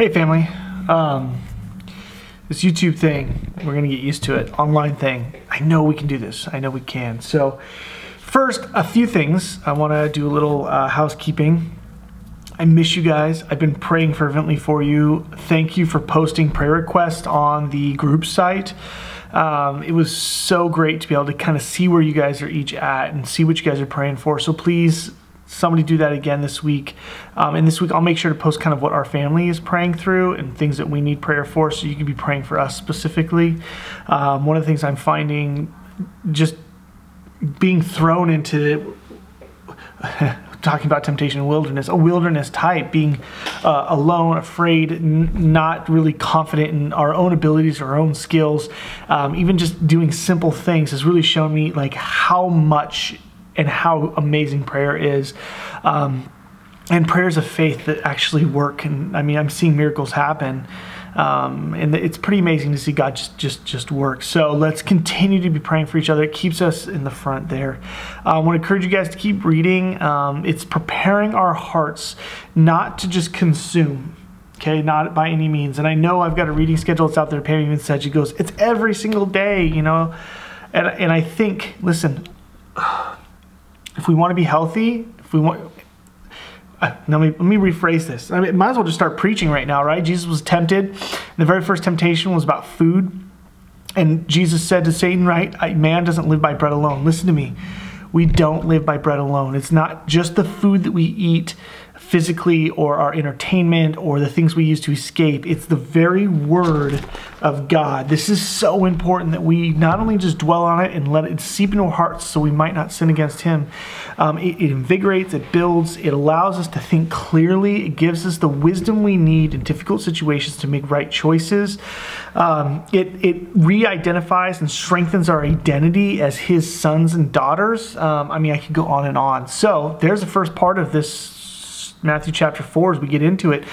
Hey, family. Um, this YouTube thing, we're going to get used to it. Online thing. I know we can do this. I know we can. So, first, a few things. I want to do a little uh, housekeeping. I miss you guys. I've been praying fervently for you. Thank you for posting prayer requests on the group site. Um, it was so great to be able to kind of see where you guys are each at and see what you guys are praying for. So please somebody do that again this week. Um, and this week, I'll make sure to post kind of what our family is praying through and things that we need prayer for, so you can be praying for us specifically. Um, one of the things I'm finding just being thrown into talking about temptation and wilderness, a wilderness type, being uh, alone, afraid, n- not really confident in our own abilities, our own skills, um, even just doing simple things has really shown me like how much and how amazing prayer is. Um, and prayers of faith that actually work. And I mean, I'm seeing miracles happen. Um, and it's pretty amazing to see God just just just work. So let's continue to be praying for each other. It keeps us in the front there. Uh, I want to encourage you guys to keep reading. Um, it's preparing our hearts not to just consume. Okay, not by any means. And I know I've got a reading schedule. It's out there. Pam even said she goes, "It's every single day," you know. And and I think, listen if we want to be healthy, if we want, uh, let, me, let me rephrase this. I mean, might as well just start preaching right now, right? Jesus was tempted. The very first temptation was about food. And Jesus said to Satan, right, man doesn't live by bread alone. Listen to me. We don't live by bread alone. It's not just the food that we eat physically or our entertainment or the things we use to escape. It's the very word of God. This is so important that we not only just dwell on it and let it seep into our hearts so we might not sin against Him. Um, it, it invigorates, it builds, it allows us to think clearly, it gives us the wisdom we need in difficult situations to make right choices. Um, it it re identifies and strengthens our identity as His sons and daughters. Um, I mean, I could go on and on. So there's the first part of this Matthew chapter 4 as we get into it.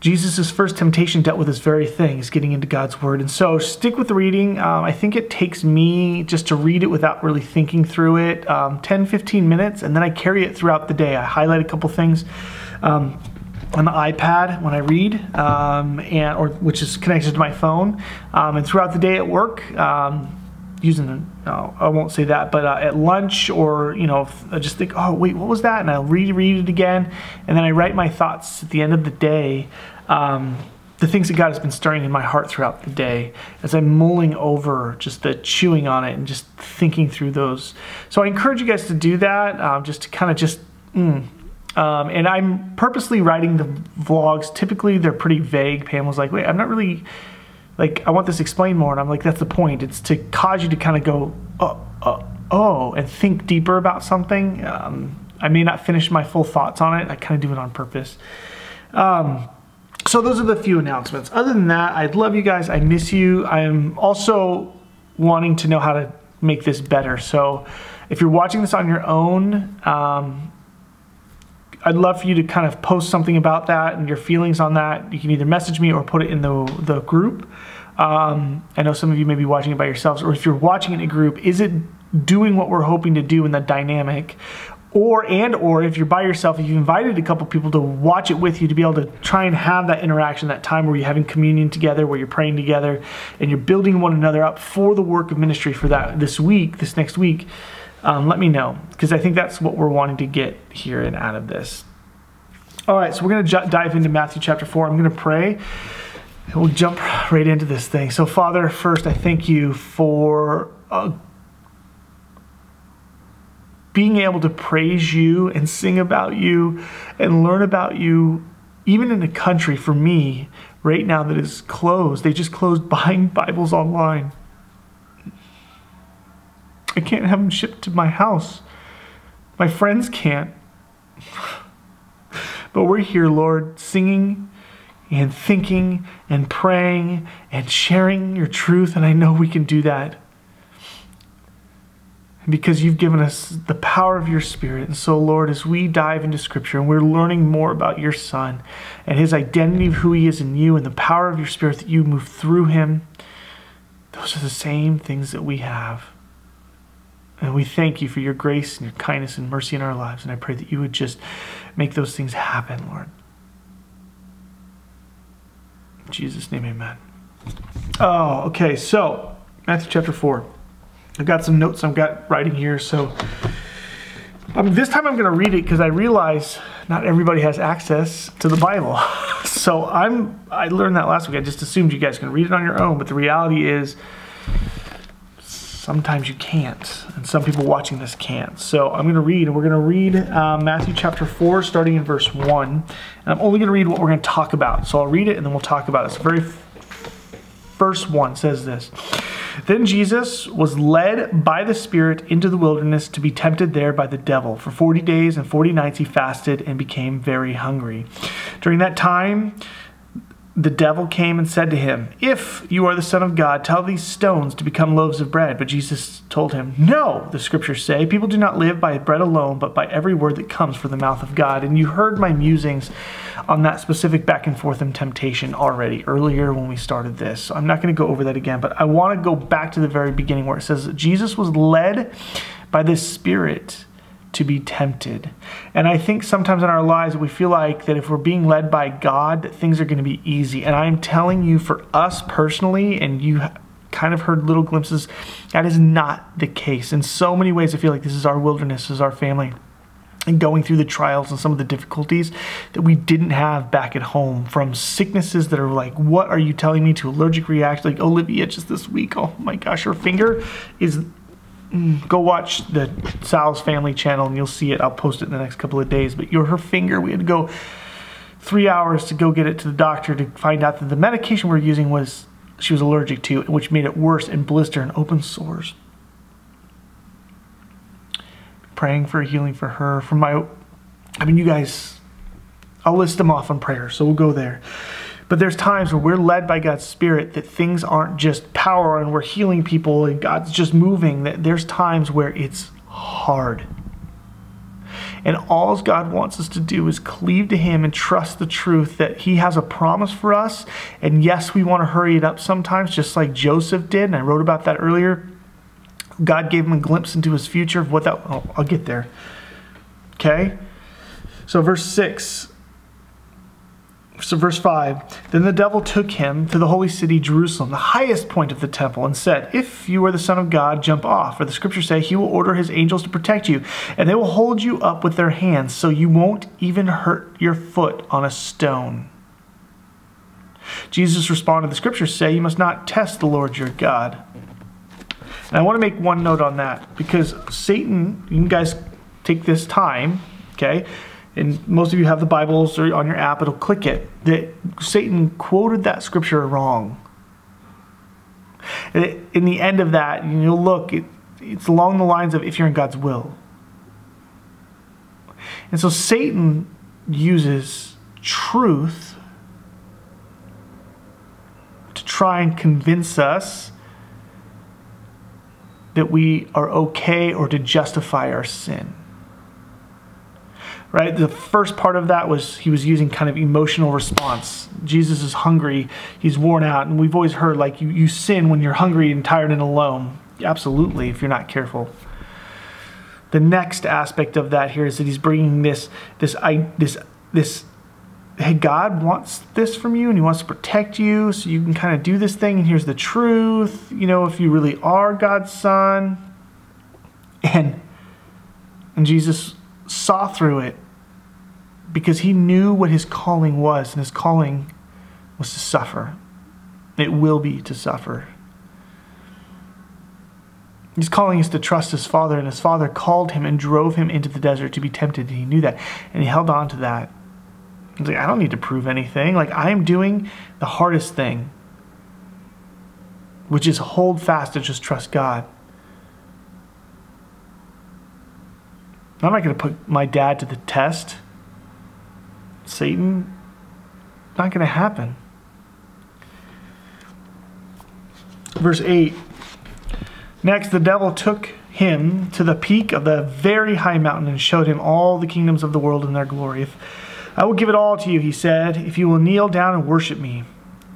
Jesus' first temptation dealt with this very thing, is getting into God's word. And so stick with the reading. Um, I think it takes me just to read it without really thinking through it um, 10, 15 minutes, and then I carry it throughout the day. I highlight a couple things. Um, on the iPad when I read, um, and or which is connected to my phone, um, and throughout the day at work, um, using no, I won't say that, but uh, at lunch or you know, I just think, oh wait, what was that? And I'll reread it again, and then I write my thoughts at the end of the day. Um, the things that God has been stirring in my heart throughout the day as I'm mulling over just the chewing on it and just thinking through those. So I encourage you guys to do that, um, just to kind of just. Mm. Um, and I'm purposely writing the vlogs. Typically, they're pretty vague. Pam was like, "Wait, I'm not really like I want this explained more. And I'm like, that's the point. It's to cause you to kind of go, oh, oh, oh, and think deeper about something. Um, I may not finish my full thoughts on it. I kind of do it on purpose. Um, so those are the few announcements. Other than that, I love you guys. I miss you. I am also wanting to know how to make this better. So if you're watching this on your own, um, I'd love for you to kind of post something about that and your feelings on that. You can either message me or put it in the the group. Um, I know some of you may be watching it by yourselves, or if you're watching it in a group, is it doing what we're hoping to do in the dynamic? Or and or if you're by yourself, if you've invited a couple people to watch it with you to be able to try and have that interaction, that time where you're having communion together, where you're praying together, and you're building one another up for the work of ministry for that this week, this next week um, let me know because I think that's what we're wanting to get here and out of this. All right, so we're going to j- dive into Matthew chapter 4. I'm going to pray and we'll jump right into this thing. So, Father, first, I thank you for uh, being able to praise you and sing about you and learn about you, even in a country for me right now that is closed. They just closed buying Bibles online. I can't have them shipped to my house. My friends can't. But we're here, Lord, singing and thinking and praying and sharing your truth, and I know we can do that. Because you've given us the power of your Spirit. And so, Lord, as we dive into Scripture and we're learning more about your Son and his identity of who he is in you and the power of your Spirit that you move through him, those are the same things that we have. And we thank you for your grace and your kindness and mercy in our lives. And I pray that you would just make those things happen, Lord. In Jesus' name, amen. Oh, okay. So, Matthew chapter 4. I've got some notes I've got writing here. So, um, this time I'm going to read it because I realize not everybody has access to the Bible. so, I'm I learned that last week. I just assumed you guys can read it on your own, but the reality is sometimes you can't, and some people watching this can't. So I'm going to read, and we're going to read uh, Matthew chapter 4, starting in verse 1. And I'm only going to read what we're going to talk about. So I'll read it, and then we'll talk about it. So, very first one says this Then Jesus was led by the Spirit into the wilderness to be tempted there by the devil. For 40 days and 40 nights he fasted and became very hungry. During that time, the devil came and said to him, If you are the Son of God, tell these stones to become loaves of bread. But Jesus told him, No, the scriptures say, people do not live by bread alone, but by every word that comes from the mouth of God. And you heard my musings on that specific back and forth in temptation already earlier when we started this. So I'm not going to go over that again, but I want to go back to the very beginning where it says that Jesus was led by the Spirit to be tempted. And I think sometimes in our lives we feel like that if we're being led by God that things are going to be easy. And I'm telling you for us personally and you kind of heard little glimpses that is not the case. In so many ways I feel like this is our wilderness, this is our family. And going through the trials and some of the difficulties that we didn't have back at home from sicknesses that are like, what are you telling me to allergic reaction? Like Olivia just this week, oh my gosh, her finger is go watch the Sal's Family channel and you'll see it. I'll post it in the next couple of days. But your her finger, we had to go three hours to go get it to the doctor to find out that the medication we are using was she was allergic to, which made it worse and blister and open sores. Praying for healing for her. For my, I mean, you guys, I'll list them off on prayer, so we'll go there. But there's times where we're led by God's Spirit that things aren't just power and we're healing people and God's just moving. That there's times where it's hard. And all God wants us to do is cleave to Him and trust the truth that He has a promise for us. And yes, we want to hurry it up sometimes, just like Joseph did. And I wrote about that earlier. God gave him a glimpse into his future of what that. Oh, I'll get there. Okay? So, verse 6 so, verse 5 Then the devil took him to the holy city, Jerusalem, the highest point of the temple, and said, If you are the Son of God, jump off. For the scriptures say, He will order His angels to protect you, and they will hold you up with their hands, so you won't even hurt your foot on a stone. Jesus responded, The scriptures say, You must not test the Lord your God. And I want to make one note on that because Satan, you guys take this time, okay? And most of you have the Bibles or on your app, it'll click it, that Satan quoted that scripture wrong. In the end of that, you'll look, it, it's along the lines of if you're in God's will. And so Satan uses truth to try and convince us that we are okay or to justify our sin right? The first part of that was he was using kind of emotional response. Jesus is hungry, he's worn out, and we've always heard like you, you sin when you're hungry and tired and alone. Absolutely, if you're not careful. The next aspect of that here is that he's bringing this this I this this hey God wants this from you and he wants to protect you so you can kind of do this thing and here's the truth, you know, if you really are God's son. And and Jesus saw through it because he knew what his calling was, and his calling was to suffer. It will be to suffer. His calling is to trust his father, and his father called him and drove him into the desert to be tempted, and he knew that, and he held on to that. He's like, I don't need to prove anything. Like, I'm doing the hardest thing, which is hold fast and just trust God. I'm not going to put my dad to the test. Satan, not going to happen. Verse 8 Next, the devil took him to the peak of the very high mountain and showed him all the kingdoms of the world and their glory. If I will give it all to you, he said, if you will kneel down and worship me.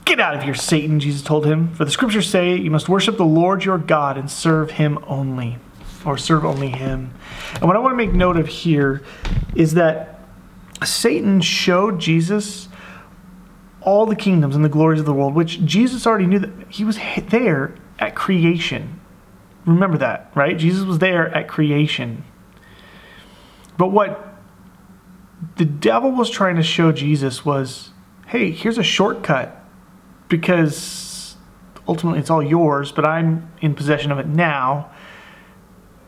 Get out of here, Satan, Jesus told him. For the scriptures say you must worship the Lord your God and serve him only, or serve only him. And what I want to make note of here is that Satan showed Jesus all the kingdoms and the glories of the world, which Jesus already knew that he was there at creation. Remember that, right? Jesus was there at creation. But what the devil was trying to show Jesus was hey, here's a shortcut because ultimately it's all yours, but I'm in possession of it now,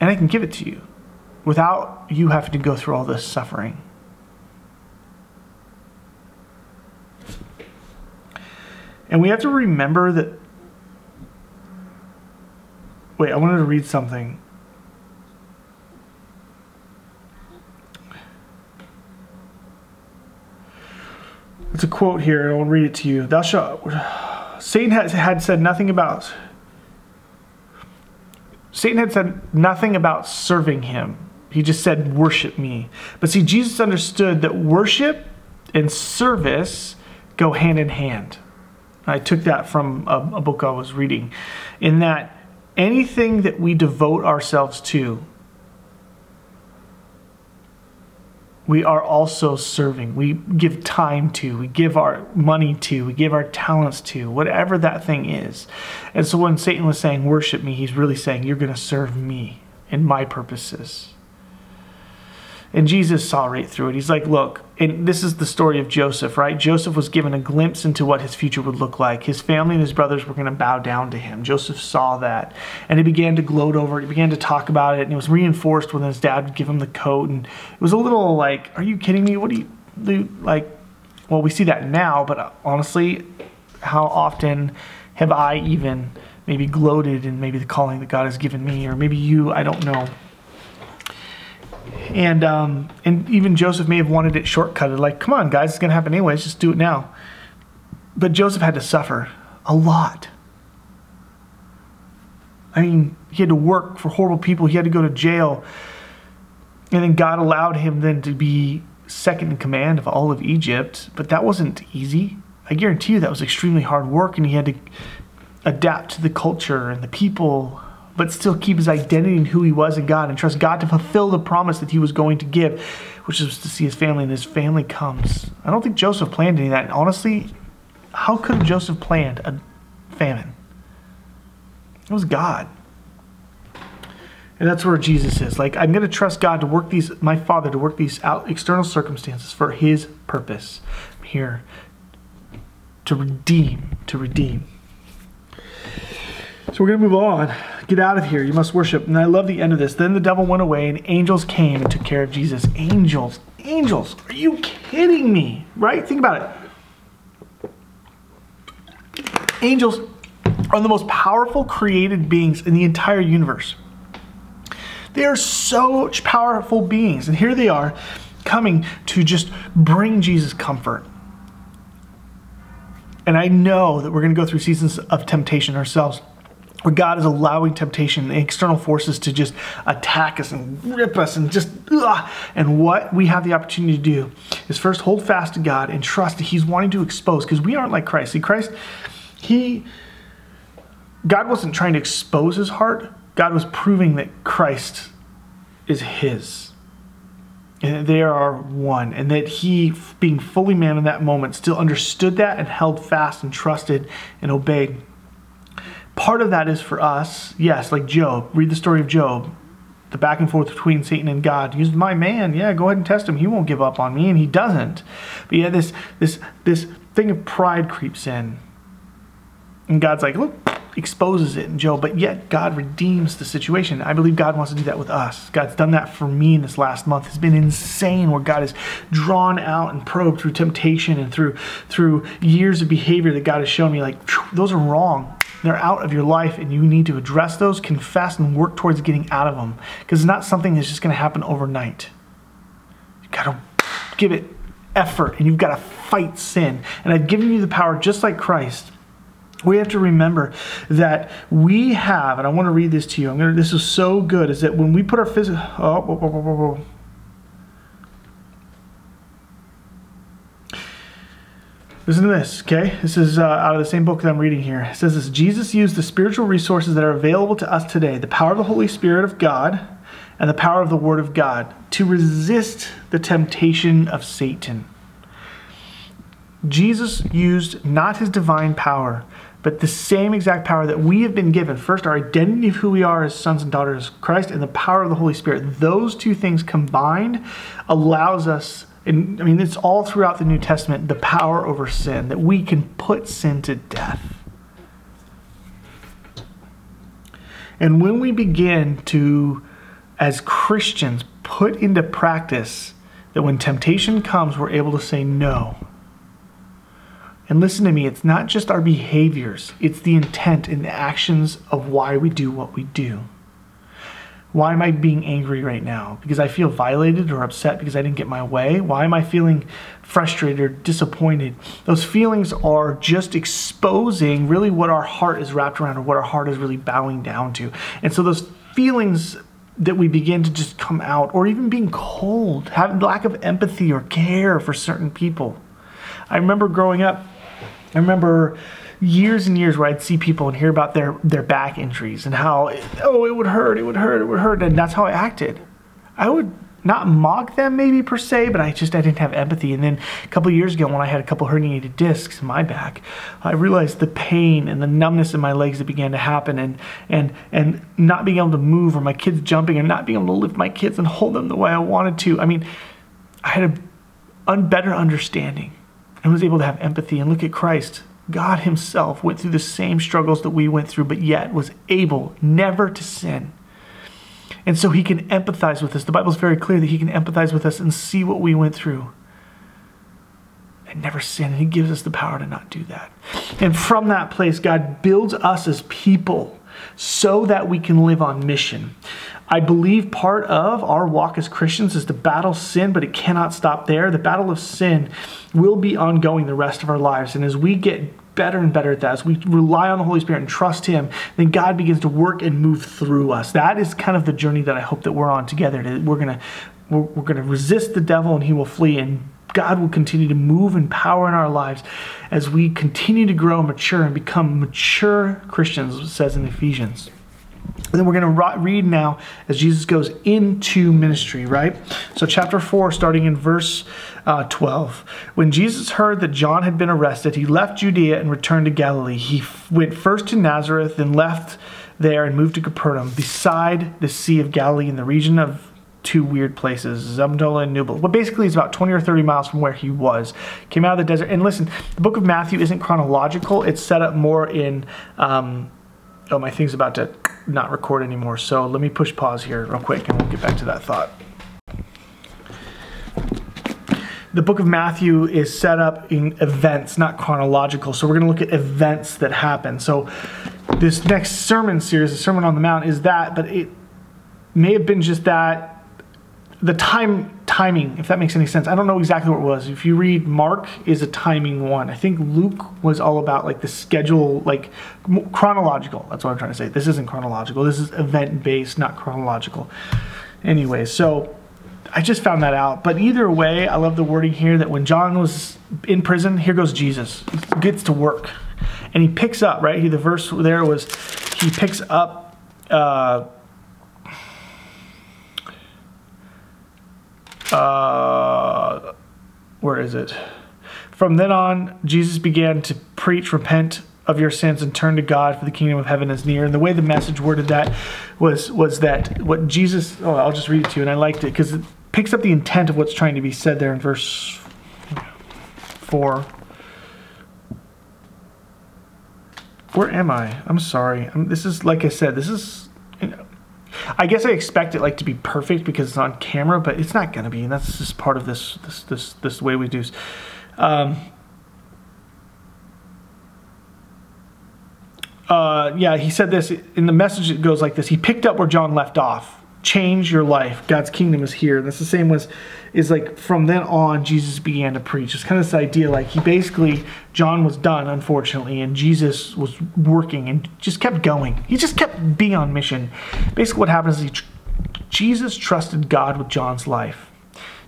and I can give it to you without you having to go through all this suffering. And we have to remember that. Wait, I wanted to read something. It's a quote here, and I will read it to you. Thou shalt. Satan had, had said nothing about. Satan had said nothing about serving him. He just said, Worship me. But see, Jesus understood that worship and service go hand in hand. I took that from a, a book I was reading, in that anything that we devote ourselves to, we are also serving. We give time to, we give our money to, we give our talents to, whatever that thing is. And so when Satan was saying, Worship me, he's really saying, You're going to serve me and my purposes. And Jesus saw right through it. He's like, look, and this is the story of Joseph, right? Joseph was given a glimpse into what his future would look like. His family and his brothers were going to bow down to him. Joseph saw that. And he began to gloat over it. He began to talk about it. And it was reinforced when his dad would give him the coat. And it was a little like, are you kidding me? What do you do? Like, well, we see that now, but uh, honestly, how often have I even maybe gloated in maybe the calling that God has given me, or maybe you, I don't know and um, and even Joseph may have wanted it shortcutted, like, come on, guys, it's gonna happen anyways, just do it now. But Joseph had to suffer a lot. I mean, he had to work for horrible people. He had to go to jail, and then God allowed him then to be second in command of all of Egypt. But that wasn't easy. I guarantee you that was extremely hard work, and he had to adapt to the culture and the people but still keep his identity and who he was in God and trust God to fulfill the promise that he was going to give, which was to see his family, and his family comes. I don't think Joseph planned any of that. And honestly, how could Joseph planned a famine? It was God. And that's where Jesus is. Like, I'm going to trust God to work these, my Father, to work these out external circumstances for His purpose. I'm here to redeem, to redeem. So we're going to move on. Get out of here. You must worship. And I love the end of this. Then the devil went away, and angels came and took care of Jesus. Angels. Angels. Are you kidding me? Right? Think about it. Angels are the most powerful created beings in the entire universe. They are such powerful beings. And here they are coming to just bring Jesus comfort. And I know that we're going to go through seasons of temptation ourselves where God is allowing temptation, and external forces to just attack us and rip us and just, ugh. and what we have the opportunity to do is first hold fast to God and trust that He's wanting to expose, because we aren't like Christ. See, Christ, He, God wasn't trying to expose His heart, God was proving that Christ is His. And they are one, and that he, being fully man in that moment, still understood that and held fast and trusted and obeyed part of that is for us, yes, like Job. Read the story of Job. The back and forth between Satan and God. He's my man. Yeah, go ahead and test him. He won't give up on me, and he doesn't. But yeah, this this this thing of pride creeps in. And God's like, look, exposes it in Job, but yet God redeems the situation. I believe God wants to do that with us. God's done that for me in this last month. It's been insane where God has drawn out and probed through temptation and through through years of behavior that God has shown me like those are wrong they're out of your life and you need to address those, confess, and work towards getting out of them. Because it's not something that's just going to happen overnight. You've got to give it effort and you've got to fight sin. And I've given you the power just like Christ. We have to remember that we have, and I want to read this to you. I'm gonna, this is so good, is that when we put our physical, oh, whoa, whoa, whoa, Listen to this, okay? This is uh, out of the same book that I'm reading here. It says this Jesus used the spiritual resources that are available to us today the power of the Holy Spirit of God and the power of the Word of God to resist the temptation of Satan. Jesus used not his divine power, but the same exact power that we have been given. First, our identity of who we are as sons and daughters of Christ, and the power of the Holy Spirit. Those two things combined allows us, and I mean, it's all throughout the New Testament, the power over sin, that we can put sin to death. And when we begin to, as Christians, put into practice that when temptation comes, we're able to say no. And listen to me, it's not just our behaviors, it's the intent and the actions of why we do what we do. Why am I being angry right now? Because I feel violated or upset because I didn't get my way? Why am I feeling frustrated or disappointed? Those feelings are just exposing really what our heart is wrapped around or what our heart is really bowing down to. And so those feelings that we begin to just come out, or even being cold, having lack of empathy or care for certain people. I remember growing up, I remember years and years where I'd see people and hear about their their back injuries and how oh it would hurt, it would hurt, it would hurt, and that's how I acted. I would not mock them maybe per se, but I just I didn't have empathy. And then a couple years ago, when I had a couple herniated discs in my back, I realized the pain and the numbness in my legs that began to happen, and and and not being able to move, or my kids jumping, and not being able to lift my kids and hold them the way I wanted to. I mean, I had a better understanding and was able to have empathy and look at Christ God Himself went through the same struggles that we went through, but yet was able never to sin. And so He can empathize with us. The Bible is very clear that He can empathize with us and see what we went through and never sin. And He gives us the power to not do that. And from that place, God builds us as people so that we can live on mission. I believe part of our walk as Christians is to battle sin, but it cannot stop there. The battle of sin will be ongoing the rest of our lives. And as we get better and better at that, as we rely on the Holy Spirit and trust Him, then God begins to work and move through us. That is kind of the journey that I hope that we're on together. We're gonna we're, we're gonna resist the devil and he will flee, and God will continue to move in power in our lives as we continue to grow and mature and become mature Christians, it says in Ephesians. And then we're going to read now as Jesus goes into ministry, right? So, chapter 4, starting in verse uh, 12. When Jesus heard that John had been arrested, he left Judea and returned to Galilee. He f- went first to Nazareth, then left there and moved to Capernaum, beside the Sea of Galilee in the region of two weird places, Zamdola and Nubal. But basically, it's about 20 or 30 miles from where he was. Came out of the desert. And listen, the book of Matthew isn't chronological, it's set up more in. Um, oh, my thing's about to not record anymore. So let me push pause here real quick and we'll get back to that thought. The book of Matthew is set up in events, not chronological. So we're going to look at events that happen. So this next sermon series, the Sermon on the Mount, is that, but it may have been just that the time timing, if that makes any sense. I don't know exactly what it was. If you read Mark is a timing one. I think Luke was all about like the schedule, like chronological. That's what I'm trying to say. This isn't chronological. This is event based, not chronological. Anyway, so I just found that out. But either way, I love the wording here that when John was in prison, here goes Jesus. He gets to work. And he picks up, right? He, the verse there was he picks up uh, uh, where is it? From then on, Jesus began to preach, repent of your sins and turn to God for the kingdom of heaven is near. And the way the message worded that was was that what Jesus oh I'll just read it to you and I liked it because it picks up the intent of what's trying to be said there in verse four. Where am I? I'm sorry. I'm, this is like I said. This is I guess I expect it like to be perfect because it's on camera, but it's not gonna be, and that's just part of this this this this way we do. Um, uh, yeah, he said this in the message. It goes like this: He picked up where John left off change your life. God's kingdom is here. And that's the same was is like from then on Jesus began to preach. It's kind of this idea like he basically John was done unfortunately and Jesus was working and just kept going. He just kept being on mission. Basically what happens is he, Jesus trusted God with John's life.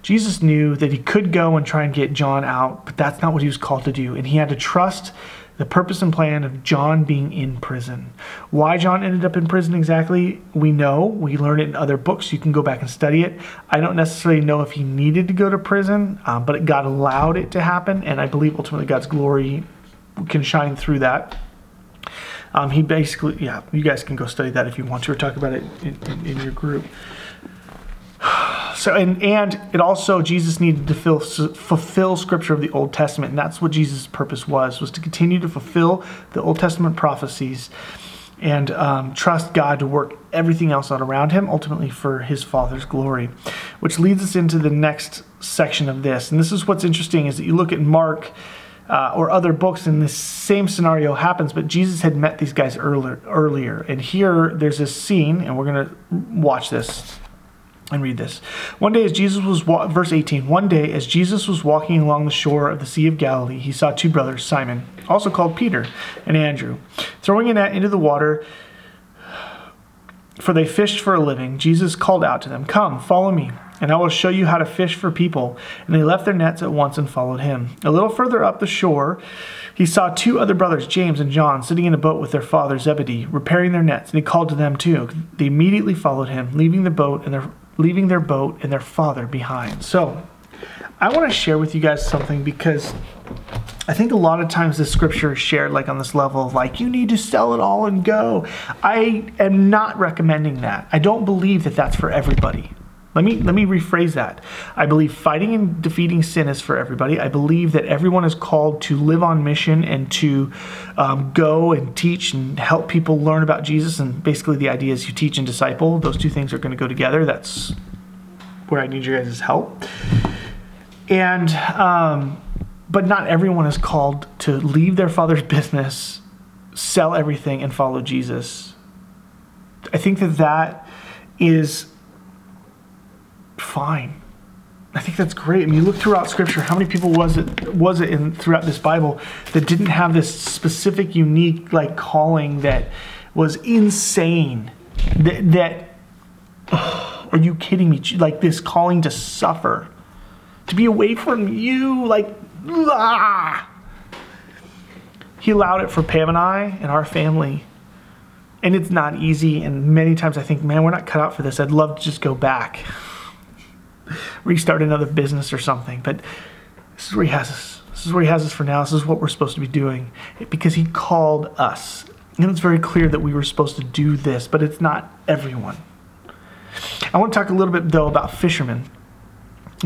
Jesus knew that he could go and try and get John out, but that's not what he was called to do. And he had to trust the purpose and plan of John being in prison. Why John ended up in prison exactly, we know. We learn it in other books. You can go back and study it. I don't necessarily know if he needed to go to prison, um, but God allowed it to happen, and I believe ultimately God's glory can shine through that. Um, he basically, yeah, you guys can go study that if you want to, or talk about it in, in, in your group. So and and it also Jesus needed to fill, fulfill scripture of the Old Testament, and that's what Jesus' purpose was was to continue to fulfill the Old Testament prophecies and um, trust God to work everything else out around him, ultimately for his Father's glory. Which leads us into the next section of this, and this is what's interesting is that you look at Mark. Uh, or other books, and this same scenario happens, but Jesus had met these guys earlier. Earlier, and here there's this scene, and we're gonna watch this and read this. One day, as Jesus was, wa- verse 18, one day, as Jesus was walking along the shore of the Sea of Galilee, he saw two brothers, Simon, also called Peter, and Andrew, throwing a net into the water, for they fished for a living. Jesus called out to them, Come, follow me, and I will show you how to fish for people. And they left their nets at once and followed him. A little further up the shore, he saw two other brothers, James and John, sitting in a boat with their father Zebedee, repairing their nets, and he called to them too. They immediately followed him, leaving the boat and their leaving their boat and their father behind. So, I want to share with you guys something because I think a lot of times the scripture is shared like on this level of like, you need to sell it all and go. I am not recommending that. I don't believe that that's for everybody. Let me let me rephrase that. I believe fighting and defeating sin is for everybody. I believe that everyone is called to live on mission and to um, go and teach and help people learn about Jesus. And basically, the idea is you teach and disciple. Those two things are going to go together. That's where I need your guys' help. And um, but not everyone is called to leave their father's business, sell everything, and follow Jesus. I think that that is fine. I think that's great. I mean, you look throughout Scripture. How many people was it was it in throughout this Bible that didn't have this specific, unique like calling that was insane? That, that are you kidding me? Like this calling to suffer, to be away from you, like ah. He allowed it for Pam and I and our family. And it's not easy. And many times I think, man, we're not cut out for this. I'd love to just go back restart another business or something. But this is where he has us. This is where he has us for now. This is what we're supposed to be doing because he called us. And it's very clear that we were supposed to do this, but it's not everyone. I want to talk a little bit, though, about fishermen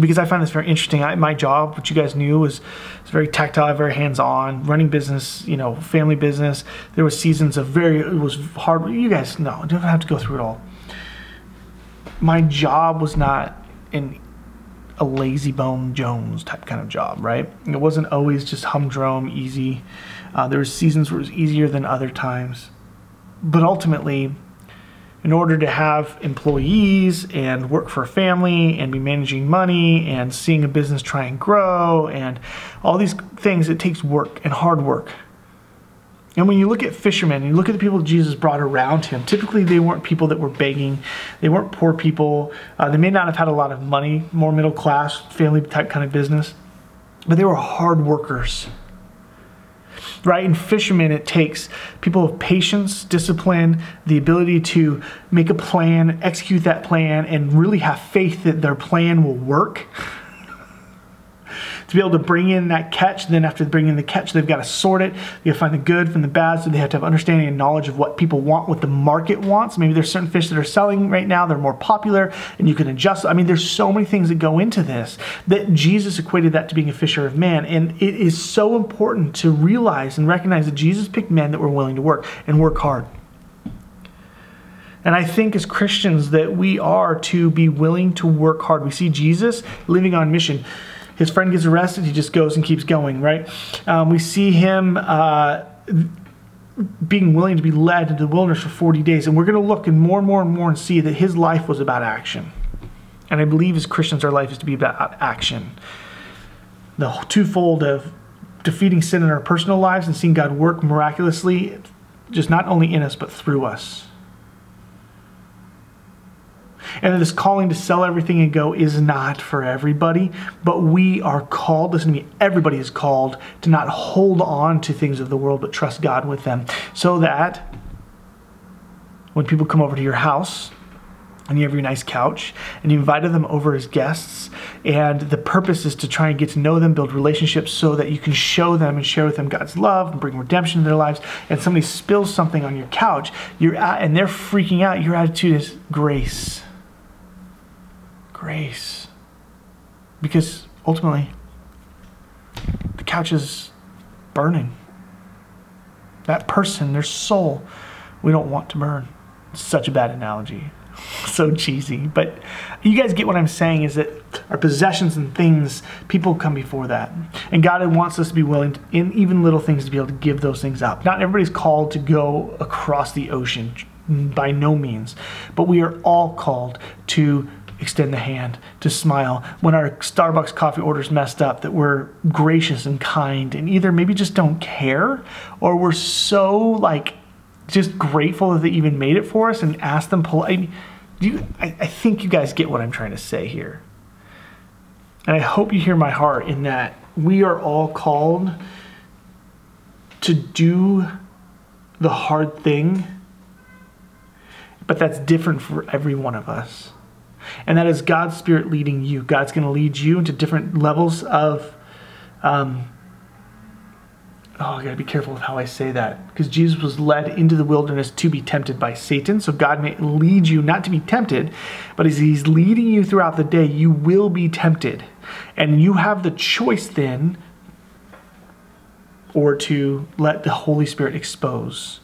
because I find this very interesting. I, my job, which you guys knew, was, was very tactile, very hands-on, running business, you know, family business. There was seasons of very, it was hard. You guys know, don't have to go through it all. My job was not an a lazy bone Jones type kind of job, right? It wasn't always just humdrum, easy. Uh, there were seasons where it was easier than other times. But ultimately, in order to have employees and work for a family and be managing money and seeing a business try and grow and all these things, it takes work and hard work. And when you look at fishermen, and you look at the people Jesus brought around him, typically they weren't people that were begging. They weren't poor people. Uh, they may not have had a lot of money, more middle class, family type kind of business, but they were hard workers. Right? In fishermen, it takes people of patience, discipline, the ability to make a plan, execute that plan, and really have faith that their plan will work to be able to bring in that catch. Then after bringing in the catch, they've got to sort it. They got to find the good from the bad. So they have to have understanding and knowledge of what people want, what the market wants. Maybe there's certain fish that are selling right now. They're more popular and you can adjust. I mean, there's so many things that go into this that Jesus equated that to being a fisher of man. And it is so important to realize and recognize that Jesus picked men that were willing to work and work hard. And I think as Christians that we are to be willing to work hard. We see Jesus living on mission. His friend gets arrested, he just goes and keeps going, right? Um, we see him uh, being willing to be led into the wilderness for 40 days. And we're going to look and more and more and more and see that his life was about action. And I believe as Christians, our life is to be about action. The twofold of defeating sin in our personal lives and seeing God work miraculously, just not only in us, but through us. And this calling to sell everything and go is not for everybody, but we are called, listen to me, everybody is called to not hold on to things of the world, but trust God with them. So that when people come over to your house, and you have your nice couch and you invited them over as guests and the purpose is to try and get to know them build relationships so that you can show them and share with them god's love and bring redemption to their lives and somebody spills something on your couch you're at, and they're freaking out your attitude is grace grace because ultimately the couch is burning that person their soul we don't want to burn such a bad analogy so cheesy. But you guys get what I'm saying is that our possessions and things, people come before that. And God wants us to be willing, to, in even little things, to be able to give those things up. Not everybody's called to go across the ocean, by no means. But we are all called to extend the hand, to smile. When our Starbucks coffee order's messed up, that we're gracious and kind and either maybe just don't care or we're so like just grateful that they even made it for us and ask them politely. You, I, I think you guys get what I'm trying to say here. And I hope you hear my heart in that we are all called to do the hard thing, but that's different for every one of us. And that is God's Spirit leading you. God's going to lead you into different levels of um, oh, I got to be careful with how I say that because Jesus was led into the wilderness to be tempted by Satan. So God may lead you not to be tempted, but as He's leading you throughout the day, you will be tempted. And you have the choice then or to let the Holy Spirit expose.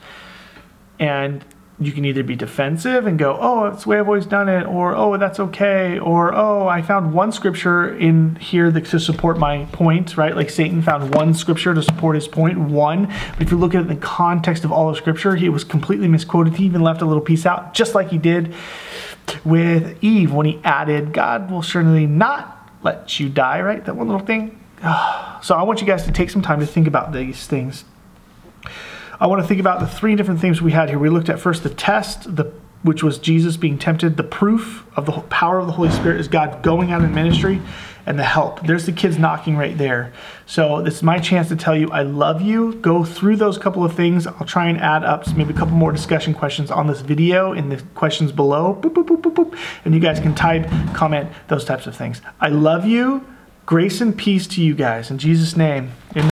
And you can either be defensive and go, oh, that's the way I've always done it, or oh, that's okay, or oh, I found one scripture in here that, to support my point, right? Like Satan found one scripture to support his point, one. But if you look at it in the context of all of scripture, he was completely misquoted. He even left a little piece out, just like he did with Eve when he added, God will certainly not let you die, right? That one little thing. So I want you guys to take some time to think about these things I want to think about the three different things we had here. We looked at first the test, the which was Jesus being tempted. The proof of the power of the Holy Spirit is God going out in ministry, and the help. There's the kids knocking right there. So this is my chance to tell you I love you. Go through those couple of things. I'll try and add up maybe a couple more discussion questions on this video in the questions below. Boop, boop, boop, and you guys can type, comment, those types of things. I love you. Grace and peace to you guys. In Jesus' name. Amen.